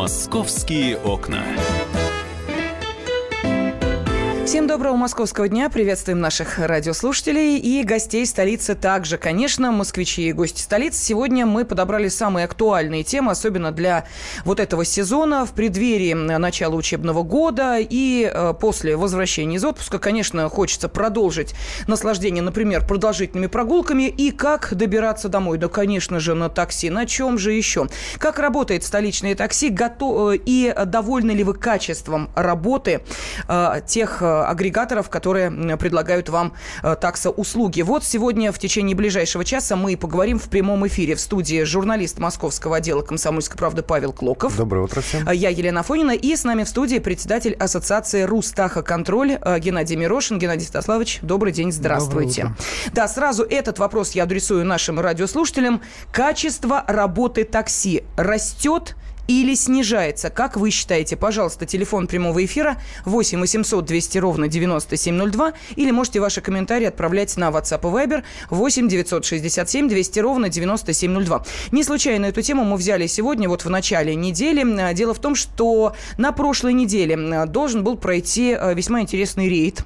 Московские окна. Всем доброго московского дня. Приветствуем наших радиослушателей и гостей столицы также. Конечно, москвичи и гости столицы. Сегодня мы подобрали самые актуальные темы, особенно для вот этого сезона, в преддверии начала учебного года и э, после возвращения из отпуска. Конечно, хочется продолжить наслаждение, например, продолжительными прогулками и как добираться домой. Да, конечно же, на такси. На чем же еще? Как работает столичное такси? Э, и довольны ли вы качеством работы э, тех агрегаторов, которые предлагают вам э, таксоуслуги. Вот сегодня в течение ближайшего часа мы поговорим в прямом эфире в студии журналист московского отдела «Комсомольской правды» Павел Клоков. Доброе утро всем. Э, я Елена Фонина. И с нами в студии председатель Ассоциации «Рустаха-контроль» э, Геннадий Мирошин. Геннадий Стаславович, добрый день, здравствуйте. Да, сразу этот вопрос я адресую нашим радиослушателям. Качество работы такси растет или снижается? Как вы считаете? Пожалуйста, телефон прямого эфира 8 800 200 ровно 9702 или можете ваши комментарии отправлять на WhatsApp и Viber 8 967 200 ровно 9702. Не случайно эту тему мы взяли сегодня, вот в начале недели. Дело в том, что на прошлой неделе должен был пройти э, весьма интересный рейд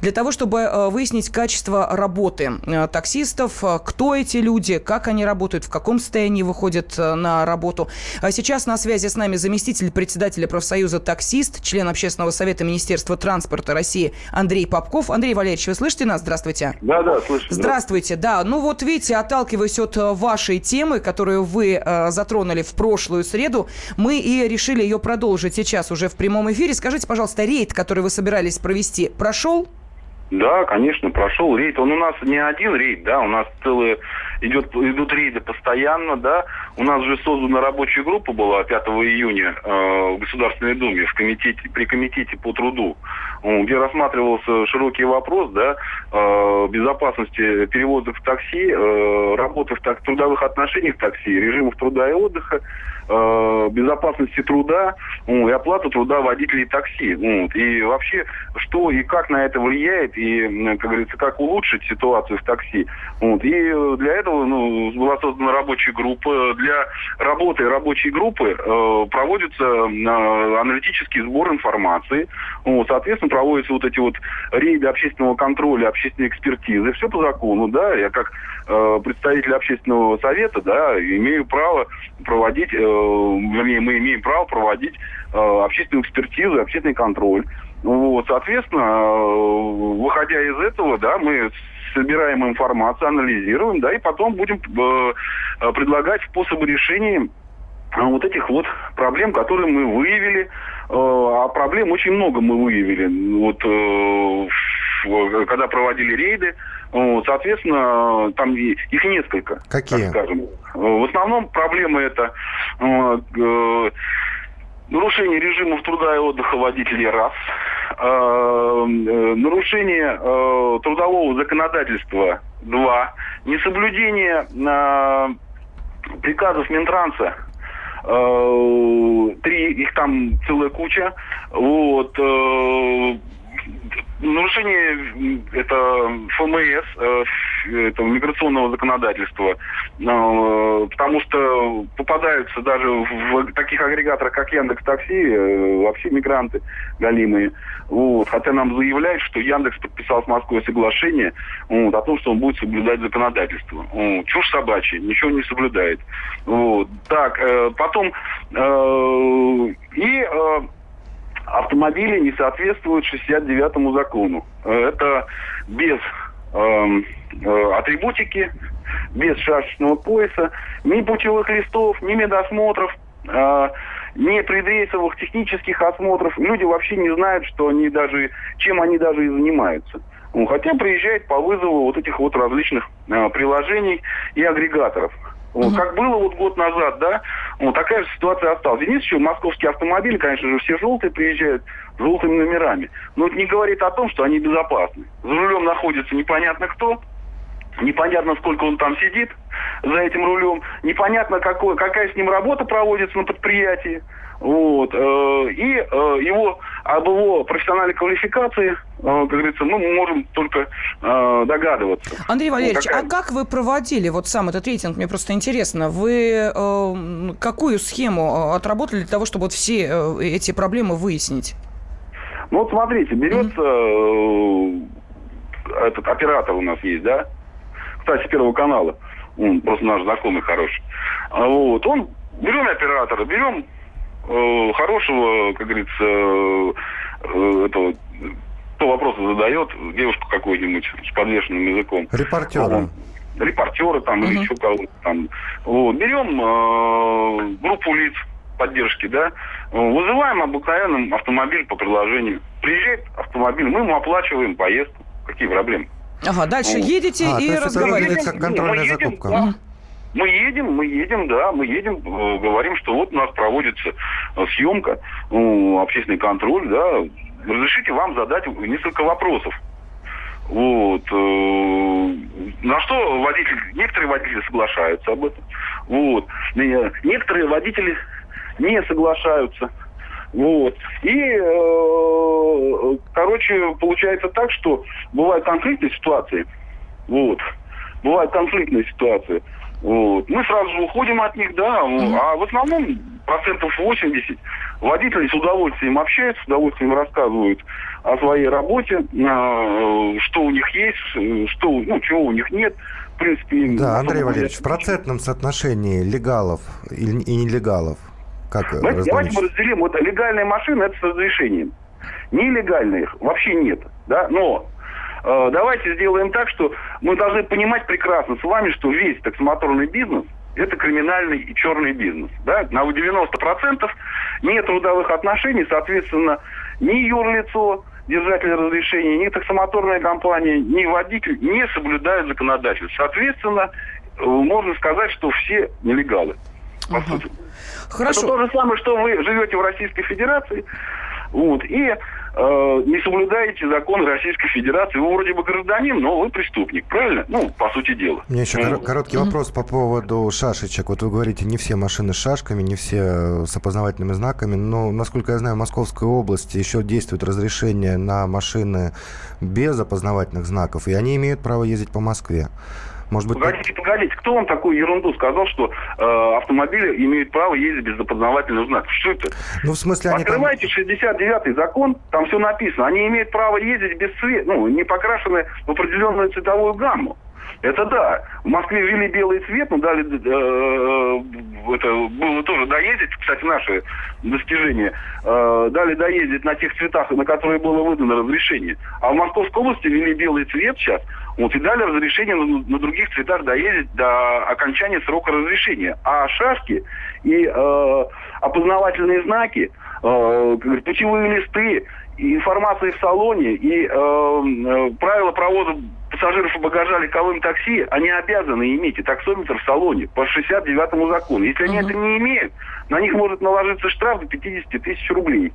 для того, чтобы э, выяснить качество работы э, таксистов, э, кто эти люди, как они работают, в каком состоянии выходят на работу. А сейчас на связи с нами заместитель председателя профсоюза «Таксист», член общественного совета Министерства транспорта России Андрей Попков. Андрей Валерьевич, вы слышите нас? Здравствуйте. Да, да, слышу. Здравствуйте, да. Ну вот видите, отталкиваясь от вашей темы, которую вы затронули в прошлую среду, мы и решили ее продолжить сейчас уже в прямом эфире. Скажите, пожалуйста, рейд, который вы собирались провести, прошел? Да, конечно, прошел рейд. Он у нас не один рейд, да, у нас целые идет, идут рейды постоянно, да. У нас же создана рабочая группа была 5 июня э, в Государственной Думе в комитете, при комитете по труду, где рассматривался широкий вопрос, да, э, безопасности перевозок в такси, э, работы в так, трудовых отношениях в такси, режимов труда и отдыха, э, безопасности труда ну, и оплату труда водителей такси. Вот. И вообще, что и как на это влияет, и, как говорится, как улучшить ситуацию в такси. Вот. И для этого ну, была создана рабочая группа. Для работы рабочей группы э, проводится э, аналитический сбор информации. Вот. Соответственно, проводятся вот эти вот рейды общественного контроля, общественной экспертизы. Все по закону, да. Я как э, представитель общественного совета, да, имею право проводить, э, вернее, мы имеем право проводить э, общественную экспертизу, общественный контроль. Вот, соответственно, э, выходя из этого, да, мы собираем информацию, анализируем, да, и потом будем э, предлагать способы решения вот этих вот проблем, которые мы выявили. Э, а проблем очень много мы выявили. Вот э, когда проводили рейды, соответственно, там их несколько. Какие? Так скажем. В основном проблемы это нарушение режимов труда и отдыха водителей раз, э, нарушение э, трудового законодательства два, несоблюдение э, приказов Минтранса э, три, их там целая куча, вот, э, нарушение это ФМС, э, этого миграционного законодательства, э, потому что попадаются даже в таких агрегаторах, как Яндекс Такси, э, вообще мигранты галимые. Вот. Хотя нам заявляют, что Яндекс подписал с Москвой соглашение вот, о том, что он будет соблюдать законодательство. Вот. Чушь собачья, ничего не соблюдает. Вот. Так, потом и автомобили не соответствуют 69-му закону. Это без э, э, атрибутики, без шашечного пояса, ни путевых листов, ни медосмотров, э, ни предрейсовых технических осмотров. Люди вообще не знают, что они даже, чем они даже и занимаются. Ну, хотя приезжают по вызову вот этих вот различных э, приложений и агрегаторов. Вот, Как было вот год назад, да, вот такая же ситуация осталась. Единственное, что московские автомобили, конечно же, все желтые приезжают, с желтыми номерами. Но это не говорит о том, что они безопасны. За рулем находится непонятно кто, Непонятно, сколько он там сидит за этим рулем. Непонятно, какой, какая с ним работа проводится на предприятии. Вот. Э, и э, его, об его профессиональной квалификации, э, как говорится, мы можем только догадываться. Андрей Валерьевич, какая... а как вы проводили вот сам этот рейтинг? Мне просто интересно. Вы какую схему отработали для того, чтобы вот все эти проблемы выяснить? Ну вот смотрите, берется mm-hmm. этот оператор у нас есть, да? Кстати, Первого канала. Он просто наш знакомый хороший. А вот. Он берем оператора, берем э, хорошего, как говорится, э, этого, кто вопросы задает, девушку какую-нибудь с подвешенным языком. Репортера. Репортеры там uh-huh. или еще кого-то там. Вот. Берем э, группу лиц поддержки, да, вызываем обыкновенным автомобиль по приложению. Приезжает автомобиль, мы ему оплачиваем поездку. Какие проблемы? Ага, дальше ну, едете а, и разговариваете. как контрольная едем, закупка. Да. Мы едем, мы едем, да, мы едем, э, говорим, что вот у нас проводится э, съемка, ну, общественный контроль, да, разрешите вам задать несколько вопросов. Вот. Э, на что водители, некоторые водители соглашаются об этом. Вот. Некоторые водители не соглашаются. Вот. И, э, короче, получается так, что бывают конфликтные ситуации. Вот. Бывают конфликтные ситуации. Вот. Мы сразу же уходим от них, да. Mm-hmm. А в основном процентов 80 водители с удовольствием общаются, с удовольствием рассказывают о своей работе, что у них есть, что, ну, чего у них нет. В принципе, да, Андрей Валерьевич, в процентном соотношении легалов и нелегалов как Знаете, давайте мы разделим. Вот легальные машины это с разрешением. Нелегальных вообще нет. Да? Но э, давайте сделаем так, что мы должны понимать прекрасно с вами, что весь таксомоторный бизнес это криминальный и черный бизнес. Да? На 90% нет трудовых отношений, соответственно, ни юрлицо, держатель разрешения, ни таксомоторная компания, ни водитель не соблюдают законодательство. Соответственно, э, можно сказать, что все нелегалы. По uh сути. Хорошо. Это то же самое, что вы живете в Российской Федерации, вот, и э, не соблюдаете закон Российской Федерации. Вы вроде бы гражданин, но вы преступник, правильно? Ну, по сути дела. У меня еще mm. короткий mm вопрос по поводу шашечек. Вот вы говорите, не все машины с шашками, не все с опознавательными знаками, но, насколько я знаю, в Московской области еще действует разрешение на машины без опознавательных знаков, и они имеют право ездить по Москве. Может быть, погодите, погодите, кто вам такую ерунду сказал, что э, автомобили имеют право ездить без опознавательных знаков? Что это? Ну, в смысле, они Открывайте там... 69-й закон, там все написано. Они имеют право ездить без цвета, ну, не покрашены в определенную цветовую гамму. Это да. В Москве ввели белый цвет, но дали э, это было тоже доездить, кстати, наши достижения, э, дали доездить на тех цветах, на которые было выдано разрешение. А в Московской области ввели белый цвет сейчас, вот, и дали разрешение на, на других цветах доездить до окончания срока разрешения. А шашки и э, опознавательные знаки, э, путевые листы, информация в салоне и э, э, правила провоза пассажиров и багажа легковым такси, они обязаны иметь и таксометр в салоне по 69-му закону. Если они это не имеют, на них может наложиться штраф до 50 тысяч рублей.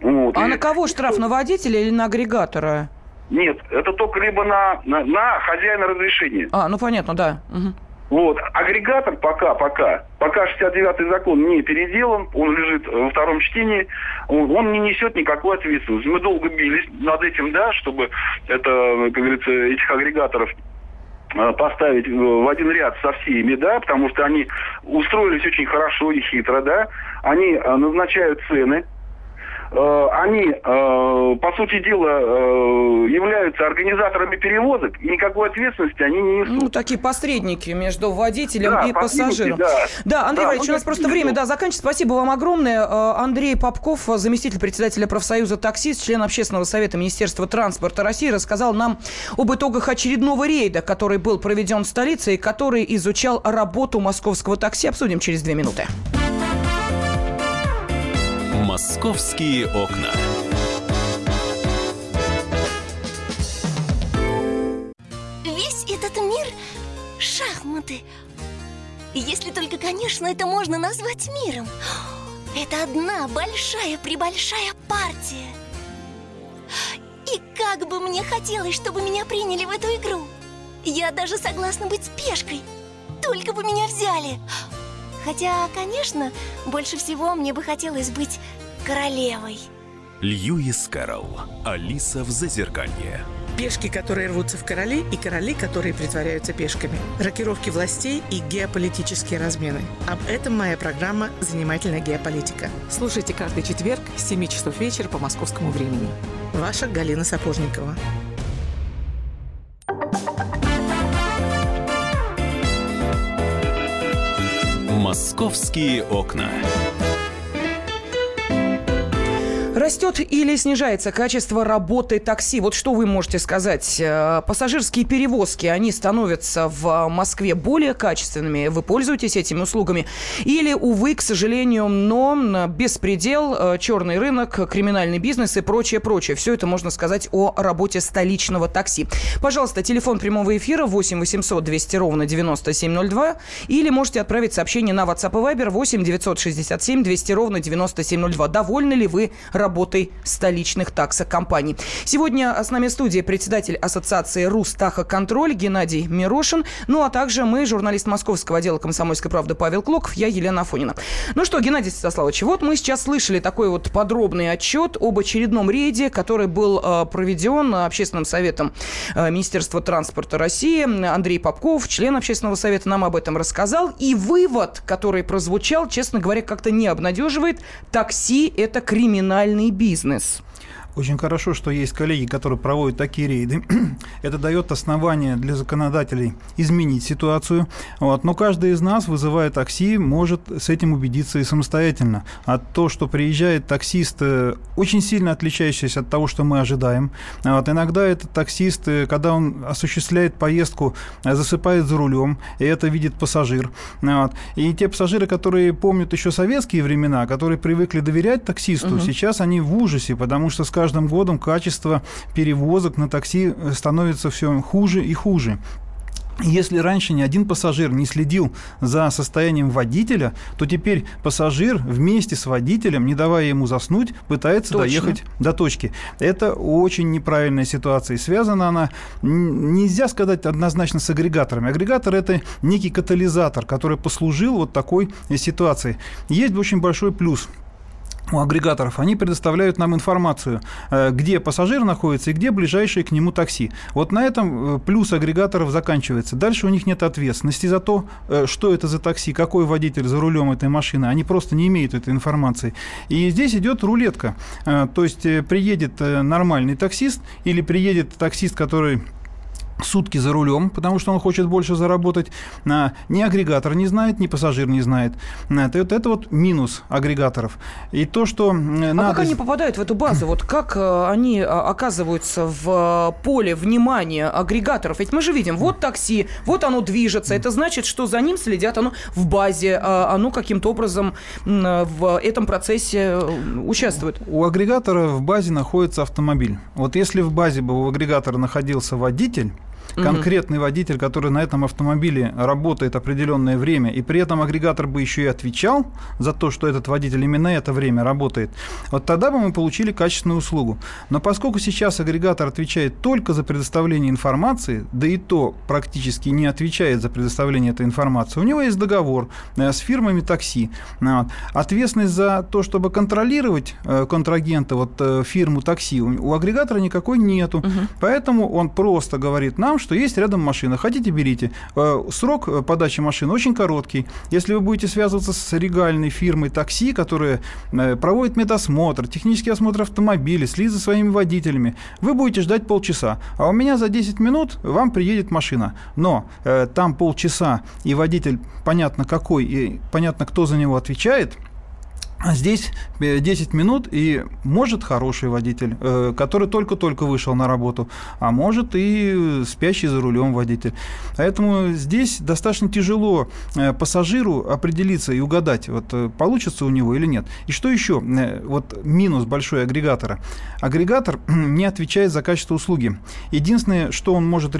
Вот. А и... на кого штраф? На водителя или на агрегатора? Нет, это только либо на, на, на хозяина разрешения. А, ну понятно, да. Угу. Вот. Агрегатор пока, пока, пока 69-й закон не переделан, он лежит во втором чтении, он, он не несет никакой ответственности. Мы долго бились над этим, да, чтобы это, как говорится, этих агрегаторов э, поставить в один ряд со всеми, да, потому что они устроились очень хорошо и хитро, да, они э, назначают цены, они, э, по сути дела, э, являются организаторами перевозок, и никакой ответственности они не несут. Ну, такие посредники между водителем да, и пассажиром. Да, да Андрей да, Валерьевич, у нас просто время да, заканчивается. Спасибо вам огромное. Андрей Попков, заместитель председателя профсоюза таксист, член общественного совета Министерства транспорта России, рассказал нам об итогах очередного рейда, который был проведен в столице и который изучал работу московского такси. Обсудим через две минуты. «Московские окна». Весь этот мир – шахматы. Если только, конечно, это можно назвать миром. Это одна большая-пребольшая партия. И как бы мне хотелось, чтобы меня приняли в эту игру. Я даже согласна быть пешкой. Только бы меня взяли. Хотя, конечно, больше всего мне бы хотелось быть королевой. Льюис Кэрролл. Алиса в Зазеркалье. Пешки, которые рвутся в короли, и короли, которые притворяются пешками. Рокировки властей и геополитические размены. Об этом моя программа «Занимательная геополитика». Слушайте каждый четверг с 7 часов вечера по московскому времени. Ваша Галина Сапожникова. Московские окна. Растет или снижается качество работы такси? Вот что вы можете сказать? Э, пассажирские перевозки, они становятся в Москве более качественными? Вы пользуетесь этими услугами? Или, увы, к сожалению, но беспредел, э, черный рынок, криминальный бизнес и прочее, прочее. Все это можно сказать о работе столичного такси. Пожалуйста, телефон прямого эфира 8 800 200 ровно 9702. Или можете отправить сообщение на WhatsApp и Viber 8 967 200 ровно 9702. Довольны ли вы работой работой столичных таксокомпаний. Сегодня с нами в студии председатель Ассоциации Рустахоконтроль Геннадий Мирошин. Ну, а также мы, журналист московского отдела «Комсомольской правды» Павел Клоков, я Елена Афонина. Ну что, Геннадий Святославович, вот мы сейчас слышали такой вот подробный отчет об очередном рейде, который был э, проведен Общественным советом э, Министерства транспорта России. Андрей Попков, член Общественного совета, нам об этом рассказал. И вывод, который прозвучал, честно говоря, как-то не обнадеживает. Такси – это криминальный реальный бизнес. Очень хорошо, что есть коллеги, которые проводят такие рейды. Это дает основание для законодателей изменить ситуацию. Вот. Но каждый из нас, вызывая такси, может с этим убедиться и самостоятельно. А то, что приезжает таксист, э, очень сильно отличающийся от того, что мы ожидаем. Вот. Иногда этот таксист, э, когда он осуществляет поездку, э, засыпает за рулем, и это видит пассажир. Вот. И те пассажиры, которые помнят еще советские времена, которые привыкли доверять таксисту, угу. сейчас они в ужасе, потому что, скажем, каждым годом качество перевозок на такси э, становится все хуже и хуже. Если раньше ни один пассажир не следил за состоянием водителя, то теперь пассажир вместе с водителем, не давая ему заснуть, пытается Точно. доехать до точки. Это очень неправильная ситуация. И связана она, нельзя сказать однозначно с агрегаторами. Агрегатор – это некий катализатор, который послужил вот такой ситуации. Есть очень большой плюс – у агрегаторов, они предоставляют нам информацию, э, где пассажир находится и где ближайшее к нему такси. Вот на этом э, плюс агрегаторов заканчивается. Дальше у них нет ответственности за то, э, что это за такси, какой водитель за рулем этой машины. Они просто не имеют этой информации. И здесь идет рулетка. То есть приедет нормальный таксист или приедет таксист, который сутки за рулем, потому что он хочет больше заработать. А, ни агрегатор не знает, ни пассажир не знает. Это, это вот минус агрегаторов. И то, что а надо... как они попадают в эту базу? Вот как э, они а, оказываются в э, поле внимания агрегаторов? Ведь мы же видим, вот такси, вот оно движется. Это значит, что за ним следят, оно в базе, оно каким-то образом в этом процессе э, участвует. У агрегатора в базе находится автомобиль. Вот если в базе бы у агрегатора находился водитель, конкретный водитель, который на этом автомобиле работает определенное время, и при этом агрегатор бы еще и отвечал за то, что этот водитель именно это время работает, вот тогда бы мы получили качественную услугу. Но поскольку сейчас агрегатор отвечает только за предоставление информации, да и то практически не отвечает за предоставление этой информации, у него есть договор э, с фирмами такси. Вот. Ответственность за то, чтобы контролировать э, контрагента, вот э, фирму такси, у, у агрегатора никакой нету. Угу. Поэтому он просто говорит нам, что что есть рядом машина, хотите берите. Э, срок э, подачи машины очень короткий. Если вы будете связываться с регальной фирмой такси, которая э, проводит медосмотр, технический осмотр автомобиля, следит за своими водителями, вы будете ждать полчаса. А у меня за 10 минут вам приедет машина. Но э, там полчаса, и водитель понятно какой, и понятно, кто за него отвечает – а здесь 10 э, минут, и может хороший водитель, э, который только-только вышел на работу, а может и спящий за рулем водитель. Поэтому здесь достаточно тяжело э, пассажиру определиться и угадать, вот получится у него или нет. И что еще? Вот минус большой агрегатора. Агрегатор не отвечает за качество услуги. Единственное, что он может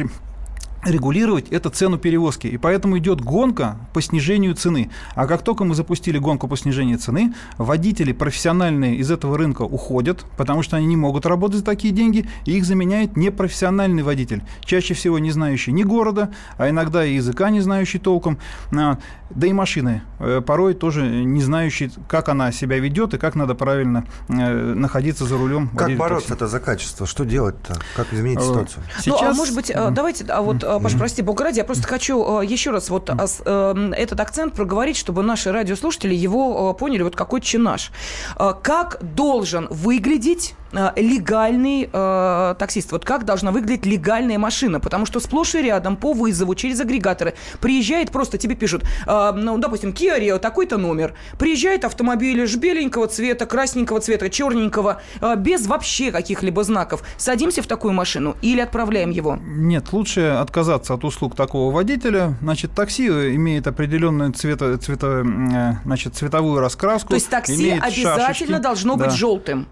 регулировать это цену перевозки. И поэтому идет гонка по снижению цены. А как только мы запустили гонку по снижению цены, водители профессиональные из этого рынка уходят, потому что они не могут работать за такие деньги, и их заменяет непрофессиональный водитель, чаще всего не знающий ни города, а иногда и языка не знающий толком, а, да и машины э, порой тоже не знающий, как она себя ведет и как надо правильно э, находиться за рулем. Как бороться это за качество? Что делать-то? Как изменить э, ситуацию? Сейчас... Ну, а может быть, давайте, а вот Э, Паш, прости, бог ради, я просто хочу э, еще раз вот э, этот акцент проговорить, чтобы наши радиослушатели его поняли, вот какой чинаш. Как должен выглядеть легальный э, таксист. Вот как должна выглядеть легальная машина? Потому что сплошь и рядом по вызову через агрегаторы приезжает просто, тебе пишут, э, ну, допустим, Kia Rio, такой-то номер. Приезжает автомобиль беленького цвета, красненького цвета, черненького, э, без вообще каких-либо знаков. Садимся в такую машину или отправляем его? Нет, лучше отказаться от услуг такого водителя. Значит, такси имеет определенную цвета, цвета, э, значит, цветовую раскраску. То есть такси обязательно шашечки. должно быть да. желтым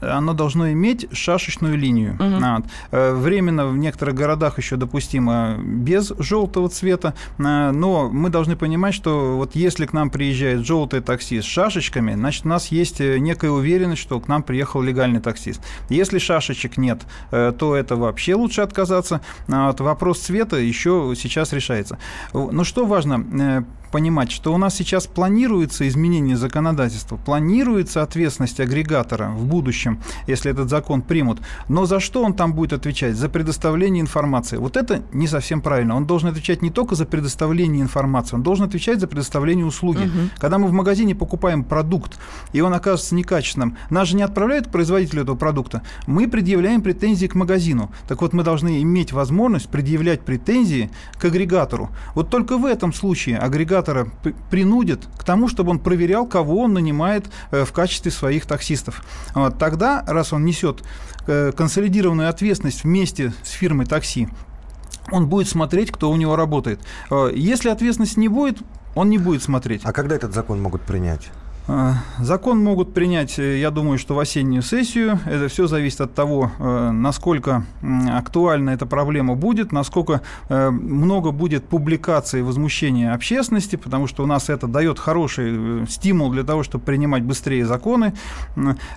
оно должно иметь шашечную линию. Угу. Э, временно в некоторых городах еще допустимо без желтого цвета, э, но мы должны понимать, что вот если к нам приезжает желтое такси с шашечками, значит, у нас есть э, некая уверенность, что к нам приехал легальный таксист. Если шашечек нет, то это вообще лучше отказаться. Вот. Вопрос цвета еще сейчас решается. Но что важно, понимать, что у нас сейчас планируется изменение законодательства, планируется ответственность агрегатора в будущем, если этот закон примут. Но за что он там будет отвечать? За предоставление информации. Вот это не совсем правильно. Он должен отвечать не только за предоставление информации, он должен отвечать за предоставление услуги. Угу. Когда мы в магазине покупаем продукт, и он оказывается некачественным, нас же не отправляют к производителю этого продукта. Мы предъявляем претензии к магазину. Так вот, мы должны иметь возможность предъявлять претензии к агрегатору. Вот только в этом случае агрегатор оператора принудит к тому, чтобы он проверял, кого он нанимает э, в качестве своих таксистов. Вот, тогда, раз он несет э, консолидированную ответственность вместе с фирмой такси, он будет смотреть, кто у него работает. Э, если ответственности не будет, он не будет смотреть. А когда этот закон могут принять? Э, закон могут принять, э, я думаю, что в осеннюю сессию. Это все зависит от того, э, насколько актуальна эта проблема будет, насколько много будет публикаций возмущения общественности, потому что у нас это дает хороший стимул для того, чтобы принимать быстрее законы.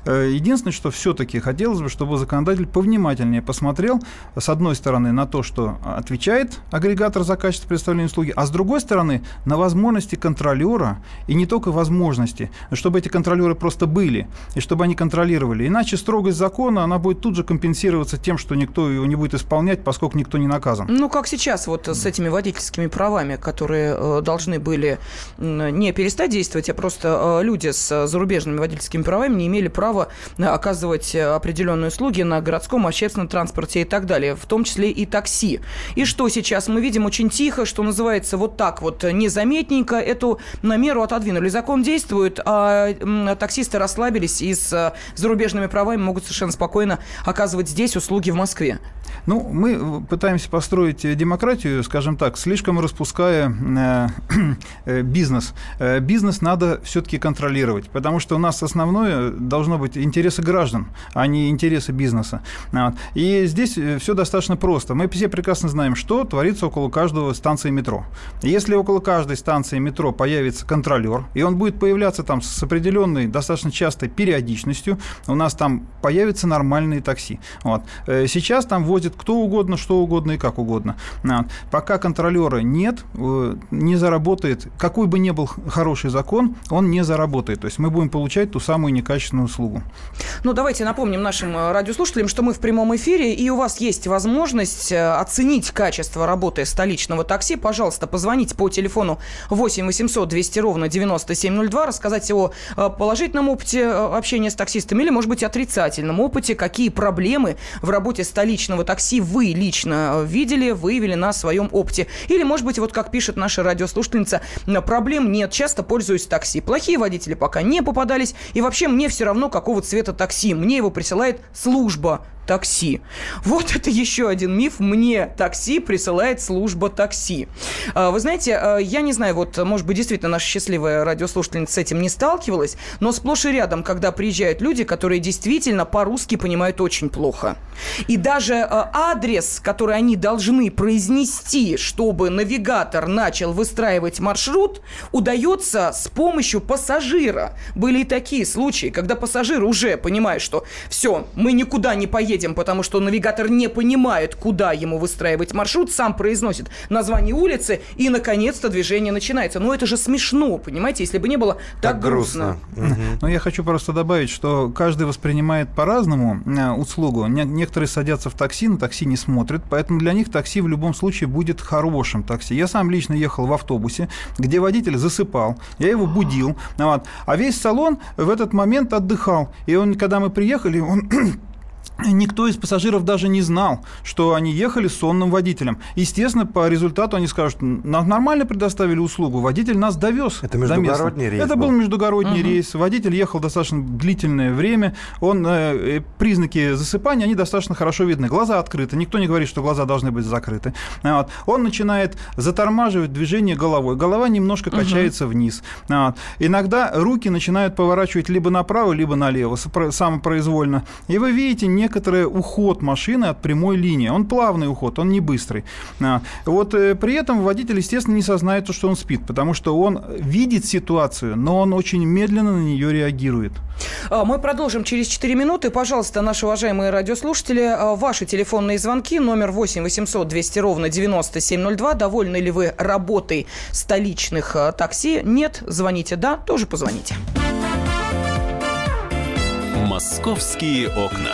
Единственное, что все-таки хотелось бы, чтобы законодатель повнимательнее посмотрел, с одной стороны, на то, что отвечает агрегатор за качество предоставления услуги, а с другой стороны, на возможности контролера, и не только возможности, чтобы эти контролеры просто были, и чтобы они контролировали. Иначе строгость закона, она будет тут же компенсироваться тем, что никто его не будет исполнять, поскольку никто не наказан. Ну, как сейчас вот с этими водительскими правами, которые э, должны были не перестать действовать, а просто э, люди с зарубежными водительскими правами не имели права э, оказывать определенные услуги на городском общественном транспорте и так далее, в том числе и такси. И что сейчас? Мы видим очень тихо, что называется вот так вот незаметненько эту на меру отодвинули. Закон действует, а таксисты расслабились и с э, зарубежными правами могут совершенно спокойно оказывать здесь услуги в Москве. Ну, мы пытаемся построить демократию, скажем так, слишком распуская э, э, бизнес. Э, бизнес надо все-таки контролировать, потому что у нас основное должно быть интересы граждан, а не интересы бизнеса. И здесь э, все достаточно просто. Мы все прекрасно знаем, что творится около каждого станции метро. Если около каждой станции метро появится контролер, и он будет появляться там с определенной, достаточно частой периодичностью, у нас там появятся нормальные такси. Вот. Э, сейчас там возят возит кто угодно, что угодно и как угодно. Пока контролера нет, э, не заработает, какой бы ни был хороший закон, он не заработает. То есть мы будем получать ту самую некачественную услугу. Ну, давайте напомним нашим э, радиослушателям, что мы в прямом эфире, и у вас есть возможность э, оценить качество работы столичного такси. Пожалуйста, позвоните по телефону 8 800 200 ровно 9702, рассказать о положительном опыте общения с таксистами или, может быть, отрицательном опыте, какие проблемы в работе столичного такси такси вы лично видели, выявили на своем опыте? Или, может быть, вот как пишет наша радиослушательница, проблем нет, часто пользуюсь такси. Плохие водители пока не попадались, и вообще мне все равно, какого цвета такси. Мне его присылает служба. Такси. Вот это еще один миф. Мне такси присылает служба такси. А, вы знаете, а, я не знаю, вот, может быть, действительно наша счастливая радиослушательница с этим не сталкивалась, но сплошь и рядом, когда приезжают люди, которые действительно по-русски понимают очень плохо. И даже а, адрес, который они должны произнести, чтобы навигатор начал выстраивать маршрут, удается с помощью пассажира. Были и такие случаи, когда пассажир уже понимает, что все, мы никуда не поедем, едем, потому что навигатор не понимает, куда ему выстраивать маршрут, сам произносит название улицы, и, наконец-то, движение начинается. Но это же смешно, понимаете, если бы не было так, так грустно. грустно. Но я хочу просто добавить, что каждый воспринимает по-разному э, услугу. Некоторые садятся в такси, на такси не смотрят, поэтому для них такси в любом случае будет хорошим такси. Я сам лично ехал в автобусе, где водитель засыпал, я его будил, вот, а весь салон в этот момент отдыхал. И он, когда мы приехали, он Никто из пассажиров даже не знал, что они ехали с сонным водителем. Естественно, по результату они скажут, нам нормально предоставили услугу, водитель нас довез. Это междугородний рейс Это был, был междугородний угу. рейс. Водитель ехал достаточно длительное время. Он, э, признаки засыпания, они достаточно хорошо видны. Глаза открыты. Никто не говорит, что глаза должны быть закрыты. Вот. Он начинает затормаживать движение головой. Голова немножко угу. качается вниз. Вот. Иногда руки начинают поворачивать либо направо, либо налево, самопроизвольно. И вы видите, не некоторый уход машины от прямой линии. Он плавный уход, он не быстрый. А, вот э, при этом водитель, естественно, не сознает, что он спит, потому что он видит ситуацию, но он очень медленно на нее реагирует. А, мы продолжим через 4 минуты. Пожалуйста, наши уважаемые радиослушатели, а, ваши телефонные звонки номер 8 800 200 ровно 9702. Довольны ли вы работой столичных такси? Нет, звоните да, тоже позвоните. Московские окна.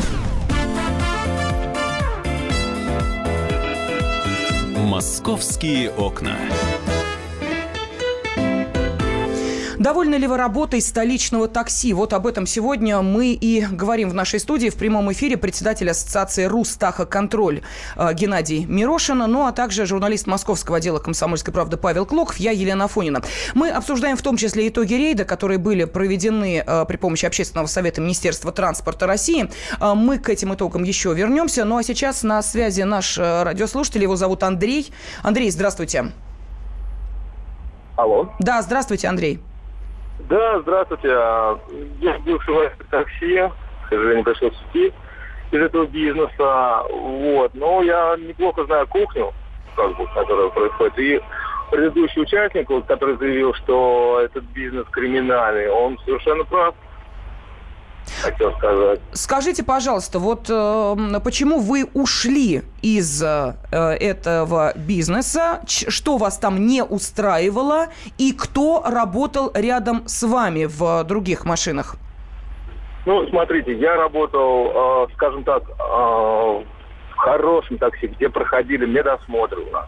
«Московские окна». Довольны ли вы работой столичного такси? Вот об этом сегодня мы и говорим в нашей студии в прямом эфире председатель Ассоциации «Рустаха Контроль» э, Геннадий Мирошин, ну а также журналист московского отдела «Комсомольской правды» Павел Клоков, я Елена Фонина. Мы обсуждаем в том числе итоги рейда, которые были проведены э, при помощи Общественного совета Министерства транспорта России. Э, мы к этим итогам еще вернемся. Ну а сейчас на связи наш радиослушатель, его зовут Андрей. Андрей, здравствуйте. Алло. Да, здравствуйте, Андрей. Да, здравствуйте. А, я бывший водитель такси, к сожалению, пришлось уйти из этого бизнеса. Вот. Но я неплохо знаю кухню, как бы, которая происходит. И предыдущий участник, который заявил, что этот бизнес криминальный, он совершенно прав хотел сказать. Скажите, пожалуйста, вот э, почему вы ушли из э, этого бизнеса? Ч- что вас там не устраивало? И кто работал рядом с вами в других машинах? Ну, смотрите, я работал, э, скажем так, э, в хорошем такси, где проходили медосмотры у нас.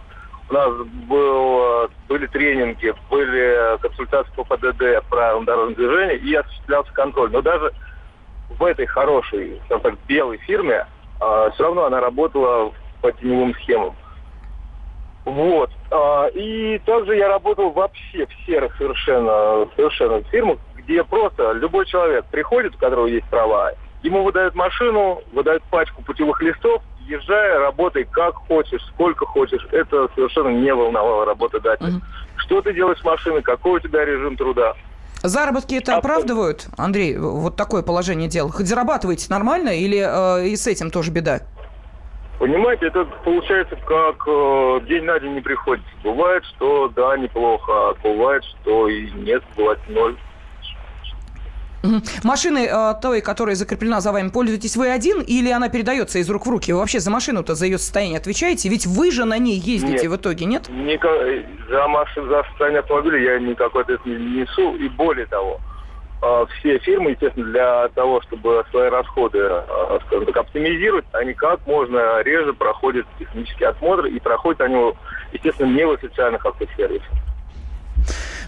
У нас был, были тренинги, были консультации по ПДД, правилам дорожного движения, и осуществлялся контроль. Но даже в этой хорошей, скажем так, белой фирме, а, все равно она работала по теневым схемам. Вот. А, и также я работал вообще в серых совершенно, совершенно фирмах, где просто любой человек приходит, у которого есть права, ему выдают машину, выдают пачку путевых листов, езжай, работай как хочешь, сколько хочешь. Это совершенно не волновало работодателя. Mm-hmm. Что ты делаешь с машиной, какой у тебя режим труда. Заработки это оправдывают, Андрей, вот такое положение дел? Хоть зарабатываете нормально или э, и с этим тоже беда? Понимаете, это получается как э, день на день не приходится. Бывает, что да, неплохо, а бывает, что и нет, бывает ноль. Угу. Машины э, той, которая закреплена за вами, пользуетесь вы один или она передается из рук в руки? Вы вообще за машину-то, за ее состояние отвечаете? Ведь вы же на ней ездите нет, в итоге, нет? Никак, за машину, за состояние автомобиля я никакой ответ не несу. И более того, э, все фирмы, естественно, для того, чтобы свои расходы, э, скажем так, оптимизировать, они как можно реже проходят технический осмотр, и проходят они, естественно, не в официальных автосервисах.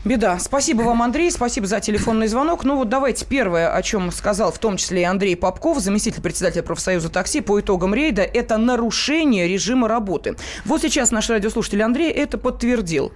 Беда. Спасибо вам, Андрей, спасибо за телефонный звонок. Ну вот давайте первое, о чем сказал в том числе и Андрей Попков, заместитель председателя профсоюза такси по итогам рейда, это нарушение режима работы. Вот сейчас наш радиослушатель Андрей это подтвердил.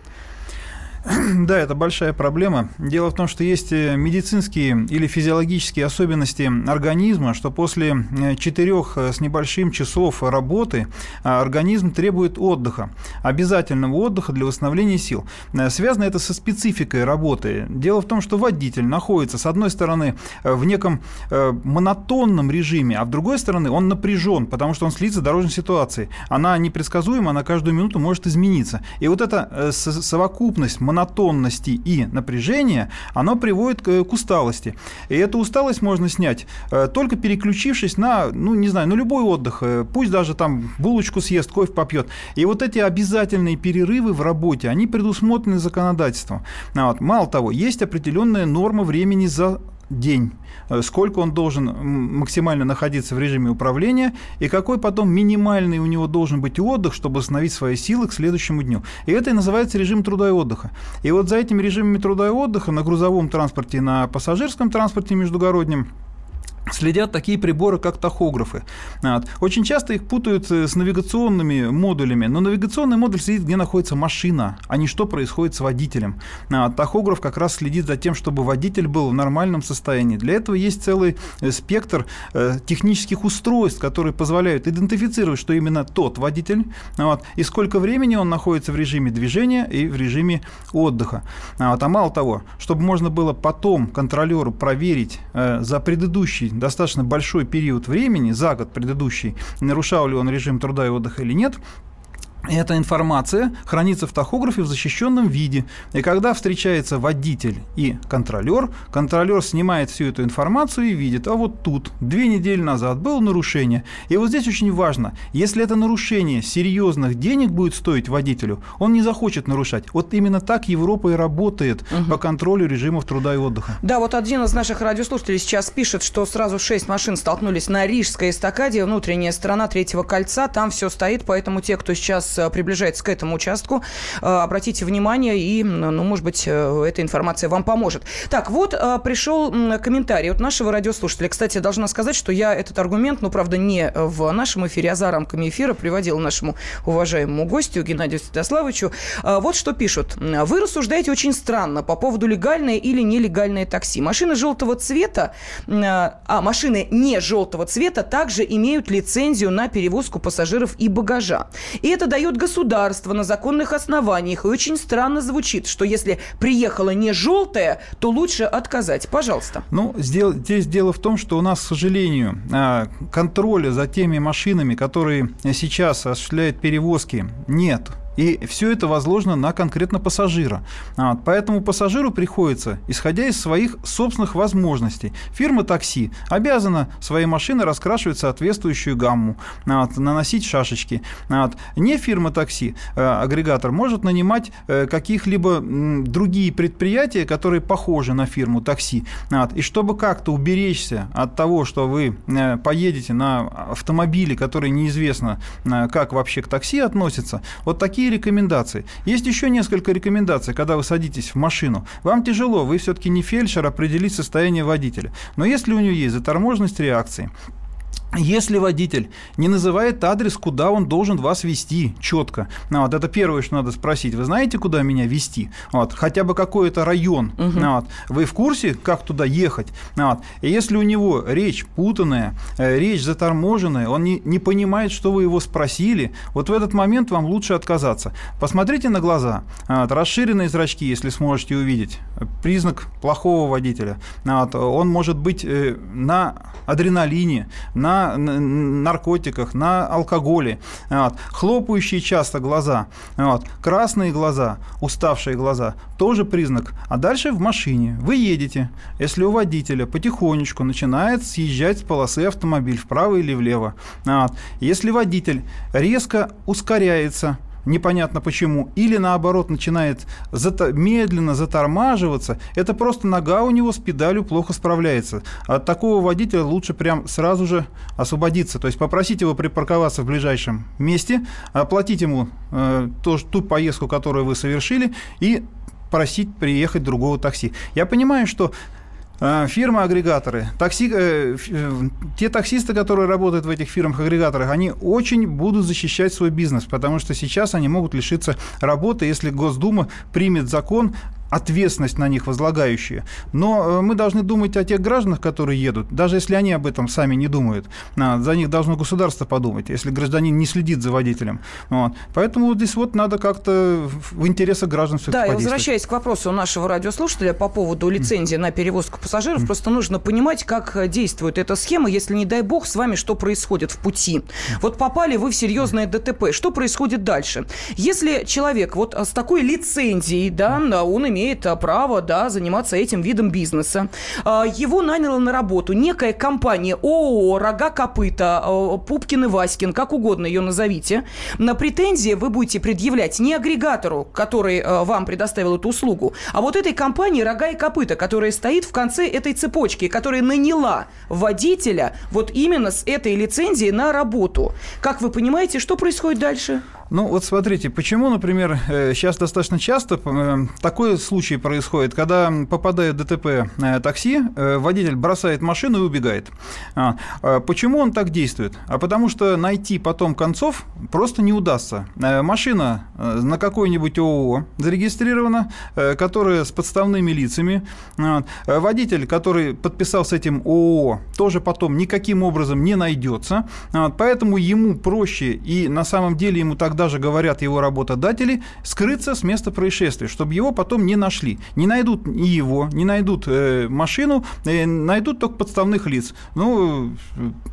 Да, это большая проблема. Дело в том, что есть э, медицинские или физиологические особенности организма, что после э, четырех э, с небольшим часов работы организм требует отдыха, обязательного отдыха для восстановления сил. Связано это со спецификой работы. Дело в том, что водитель находится, с одной стороны, в неком монотонном режиме, а с другой стороны, он напряжен, потому что он следит дорожной ситуацией. Она непредсказуема, она каждую минуту может измениться. И вот эта совокупность монотонности и напряжения, оно приводит к, к усталости. И эту усталость можно снять э, только переключившись на, ну, не знаю, на любой отдых. Э, пусть даже там булочку съест, кофе попьет. И вот эти обязательные перерывы в работе, они предусмотрены законодательством. Вот. Мало того, есть определенная норма времени за день, э, сколько он должен максимально находиться в режиме управления и какой потом минимальный у него должен быть отдых, чтобы восстановить свои силы к следующему дню. И это и называется режим труда и отдыха. И вот за этими режимами труда и отдыха на грузовом транспорте на пассажирском транспорте междугороднем следят такие приборы, как тахографы. Очень часто их путают э, с навигационными модулями, но навигационный модуль следит, где находится машина, а не что происходит с водителем. А тахограф как раз следит за тем, чтобы водитель был в нормальном состоянии. Для этого есть целый э, спектр э, технических устройств, которые позволяют идентифицировать, что именно тот водитель, вот, и сколько времени он находится в режиме движения и в режиме отдыха. Вот. А мало того, чтобы можно было потом контролеру проверить за предыдущий достаточно большой период времени, за год предыдущий, нарушал ли он режим труда и отдыха или нет, эта информация хранится в тахографе в защищенном виде. И когда встречается водитель и контролер, контролер снимает всю эту информацию и видит, а вот тут две недели назад было нарушение. И вот здесь очень важно, если это нарушение серьезных денег будет стоить водителю, он не захочет нарушать. Вот именно так Европа и работает угу. по контролю режимов труда и отдыха. Да, вот один из наших радиослушателей сейчас пишет, что сразу шесть машин столкнулись на Рижской эстакаде, внутренняя сторона третьего кольца, там все стоит, поэтому те, кто сейчас Э, приближается к этому участку, э, обратите внимание, и, ну, может быть, э, эта информация вам поможет. Так, вот пришел комментарий от нашего радиослушателя. Кстати, я должна сказать, что я этот аргумент, ну, правда, не в нашем эфире, а за рамками эфира приводил нашему уважаемому гостю Геннадию Святославовичу. Вот что пишут. Вы рассуждаете очень странно по поводу легальное или нелегальное такси. Машины желтого цвета, а машины не желтого цвета также имеют лицензию на перевозку пассажиров и багажа. И это дает дает государство на законных основаниях. И очень странно звучит, что если приехала не желтая, то лучше отказать. Пожалуйста. Ну, здесь дело в том, что у нас, к сожалению, а, контроля за теми машинами, которые сейчас осуществляют перевозки, нет. И все это возложено на конкретно пассажира. Вот, поэтому пассажиру приходится, исходя из своих собственных возможностей, фирма такси обязана своей машины раскрашивать соответствующую гамму, вот, наносить шашечки. Вот. Не фирма такси, э, агрегатор может нанимать э, каких-либо другие предприятия, которые похожи на фирму такси. Вот. И чтобы как-то уберечься от того, что вы э, поедете на автомобиле, который неизвестно, как вообще к такси относится, вот такие рекомендации. Есть еще несколько рекомендаций, когда вы садитесь в машину. Вам тяжело, вы все-таки не фельдшер, определить состояние водителя. Но если у него есть заторможенность реакции, если водитель не называет адрес, куда он должен вас вести четко, ну, вот это первое, что надо спросить. Вы знаете, куда меня вести? Вот, хотя бы какой-то район. Угу. Вот, вы в курсе, как туда ехать? Вот, и если у него речь путанная, э, речь заторможенная, он не, не понимает, что вы его спросили, вот в этот момент вам лучше отказаться. Посмотрите на глаза. Вот, расширенные зрачки, если сможете увидеть. Признак плохого водителя. Вот, он может быть э, на адреналине, на наркотиках, на алкоголе. Вот. Хлопающие часто глаза, вот. красные глаза, уставшие глаза, тоже признак. А дальше в машине вы едете. Если у водителя потихонечку начинает съезжать с полосы автомобиль вправо или влево. Вот. Если водитель резко ускоряется, непонятно почему, или наоборот начинает зата- медленно затормаживаться, это просто нога у него с педалью плохо справляется. От такого водителя лучше прям сразу же освободиться, то есть попросить его припарковаться в ближайшем месте, оплатить ему э, то, ту поездку, которую вы совершили, и просить приехать другого такси. Я понимаю, что фирмы-агрегаторы, такси, э, э, те таксисты, которые работают в этих фирмах-агрегаторах, они очень будут защищать свой бизнес, потому что сейчас они могут лишиться работы, если Госдума примет закон ответственность на них возлагающие. Но э, мы должны думать о тех гражданах, которые едут, даже если они об этом сами не думают. За них должно государство подумать, если гражданин не следит за водителем. Вот. Поэтому вот здесь вот надо как-то в интересах граждан все Да, и возвращаясь к вопросу нашего радиослушателя по поводу лицензии на перевозку пассажиров, просто нужно понимать, как действует эта схема, если, не дай бог, с вами что происходит в пути. Вот попали вы в серьезное ДТП, что происходит дальше? Если человек вот с такой лицензией, да, он имеет имеет а, право да, заниматься этим видом бизнеса. А, его наняла на работу некая компания ООО «Рога копыта», а, Пупкин и Васькин, как угодно ее назовите. На претензии вы будете предъявлять не агрегатору, который вам предоставил эту услугу, а вот этой компании «Рога и копыта», которая стоит в конце этой цепочки, которая наняла водителя вот именно с этой лицензией на работу. Как вы понимаете, что происходит дальше? Ну, вот смотрите, почему, например, сейчас э, достаточно часто э, такой случай происходит, когда попадает ДТП э, такси, водитель бросает машину и убегает. А, а почему он так действует? А потому что найти потом концов просто не удастся. Машина на какой-нибудь ООО зарегистрирована, которая с подставными лицами. А, водитель, который подписал с этим ООО, тоже потом никаким образом не найдется. Поэтому ему проще, и на самом деле ему тогда даже говорят его работодатели, скрыться с места происшествия, чтобы его потом не нашли. Не найдут и его, не найдут э, машину, э, найдут только подставных лиц. Ну,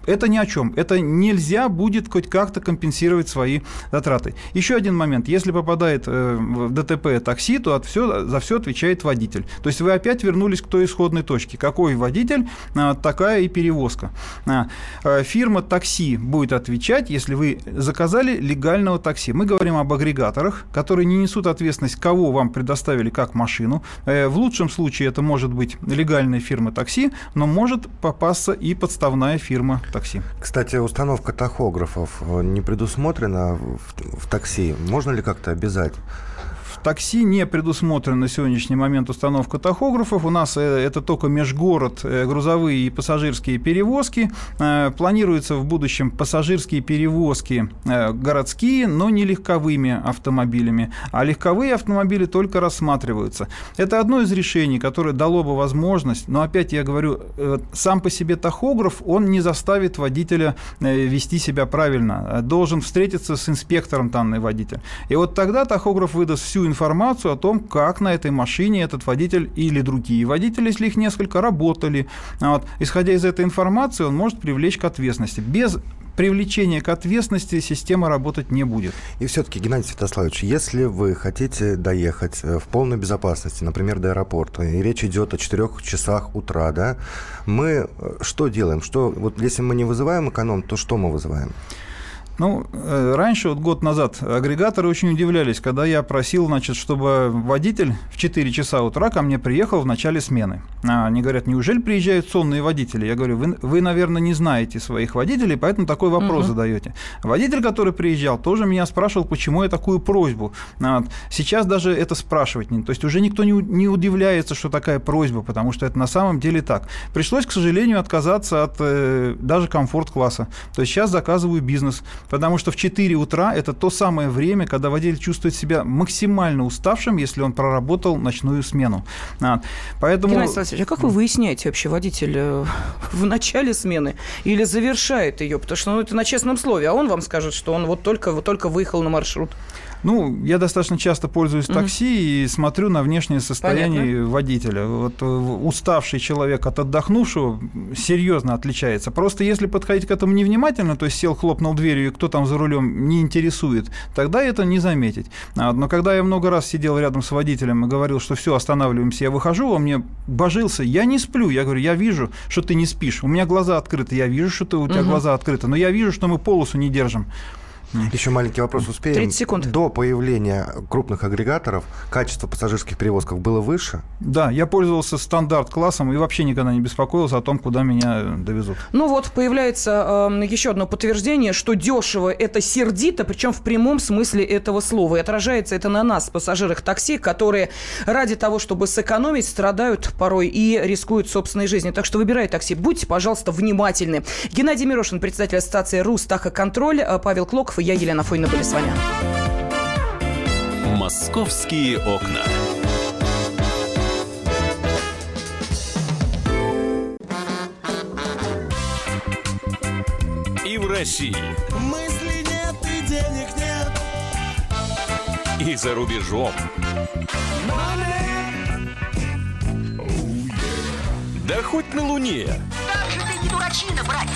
это ни о чем. Это нельзя будет хоть как-то компенсировать свои затраты. Еще один момент. Если попадает э, в ДТП такси, то от все, за все отвечает водитель. То есть вы опять вернулись к той исходной точке. Какой водитель, а, такая и перевозка. А, э, фирма такси будет отвечать, если вы заказали легального такси такси. Мы говорим об агрегаторах, которые не несут ответственность, кого вам предоставили как машину. Э, в лучшем случае это может быть легальная фирма такси, но может попасться и подставная фирма такси. Кстати, установка тахографов э, не предусмотрена в, в такси. Можно ли как-то обязать? Такси не предусмотрена на сегодняшний момент установка тахографов. У нас э, это только межгород, э, грузовые и пассажирские перевозки. Э, планируется в будущем пассажирские перевозки городские, но не легковыми автомобилями. А легковые автомобили только рассматриваются. Это одно из решений, которое дало бы возможность, но опять я говорю, сам по себе тахограф, он не заставит водителя вести себя правильно. Должен встретиться с инспектором данный водитель. И вот тогда тахограф выдаст всю информацию информацию о том, как на этой машине этот водитель или другие водители, если их несколько, работали. Вот. Исходя из этой информации, он может привлечь к ответственности. Без привлечения к ответственности система работать не будет. И все-таки, Геннадий Святославович, если вы хотите доехать э, в полной безопасности, например, до аэропорта, и речь идет о 4 часах утра, да, мы э, что делаем? Что, вот если мы не вызываем эконом, то что мы вызываем? Ну, э, раньше, вот год назад, агрегаторы очень удивлялись, когда я просил, значит, чтобы водитель в 4 часа утра ко мне приехал в начале смены. А они говорят, неужели приезжают сонные водители? Я говорю, вы, вы наверное, не знаете своих водителей, поэтому такой вопрос угу. задаете. Водитель, который приезжал, тоже меня спрашивал, почему я такую просьбу. А сейчас даже это спрашивать не... То есть уже никто не, не удивляется, что такая просьба, потому что это на самом деле так. Пришлось, к сожалению, отказаться от э, даже комфорт-класса. То есть сейчас заказываю бизнес Потому что в 4 утра это то самое время, когда водитель чувствует себя максимально уставшим, если он проработал ночную смену. А, поэтому... Геннадий Владимирович, а как вы выясняете вообще, водитель э, в начале смены или завершает ее? Потому что ну, это на честном слове, а он вам скажет, что он вот только, вот только выехал на маршрут. Ну, я достаточно часто пользуюсь такси и смотрю на внешнее состояние Понятно. водителя. Вот э, уставший человек от отдохнувшего серьезно отличается. Просто если подходить к этому невнимательно, то есть сел, хлопнул дверью, и кто там за рулем не интересует, тогда это не заметить. А, но когда я много раз сидел рядом с водителем и говорил, что все, останавливаемся, я выхожу, он мне божился, я не сплю. Я говорю, я вижу, что ты не спишь. У меня глаза открыты, я вижу, что ты, у тебя угу. глаза открыты, но я вижу, что мы полосу не держим. Еще маленький вопрос успеем. 30 секунд. До появления крупных агрегаторов качество пассажирских перевозков было выше? Да, я пользовался стандарт-классом и вообще никогда не беспокоился о том, куда меня довезут. Ну вот, появляется э, еще одно подтверждение, что дешево – это сердито, причем в прямом смысле этого слова. И отражается это на нас, пассажирах такси, которые ради того, чтобы сэкономить, страдают порой и рискуют собственной жизнью. Так что выбирай такси. Будьте, пожалуйста, внимательны. Геннадий Мирошин, председатель ассоциации «Рустахоконтроль», э, Павел Клоков и я, Елена Фойна, были с вами. «Московские окна». И в России. Мысли нет и денег нет. И за рубежом. Да хоть на Луне. Как же ты не дурачина, братец,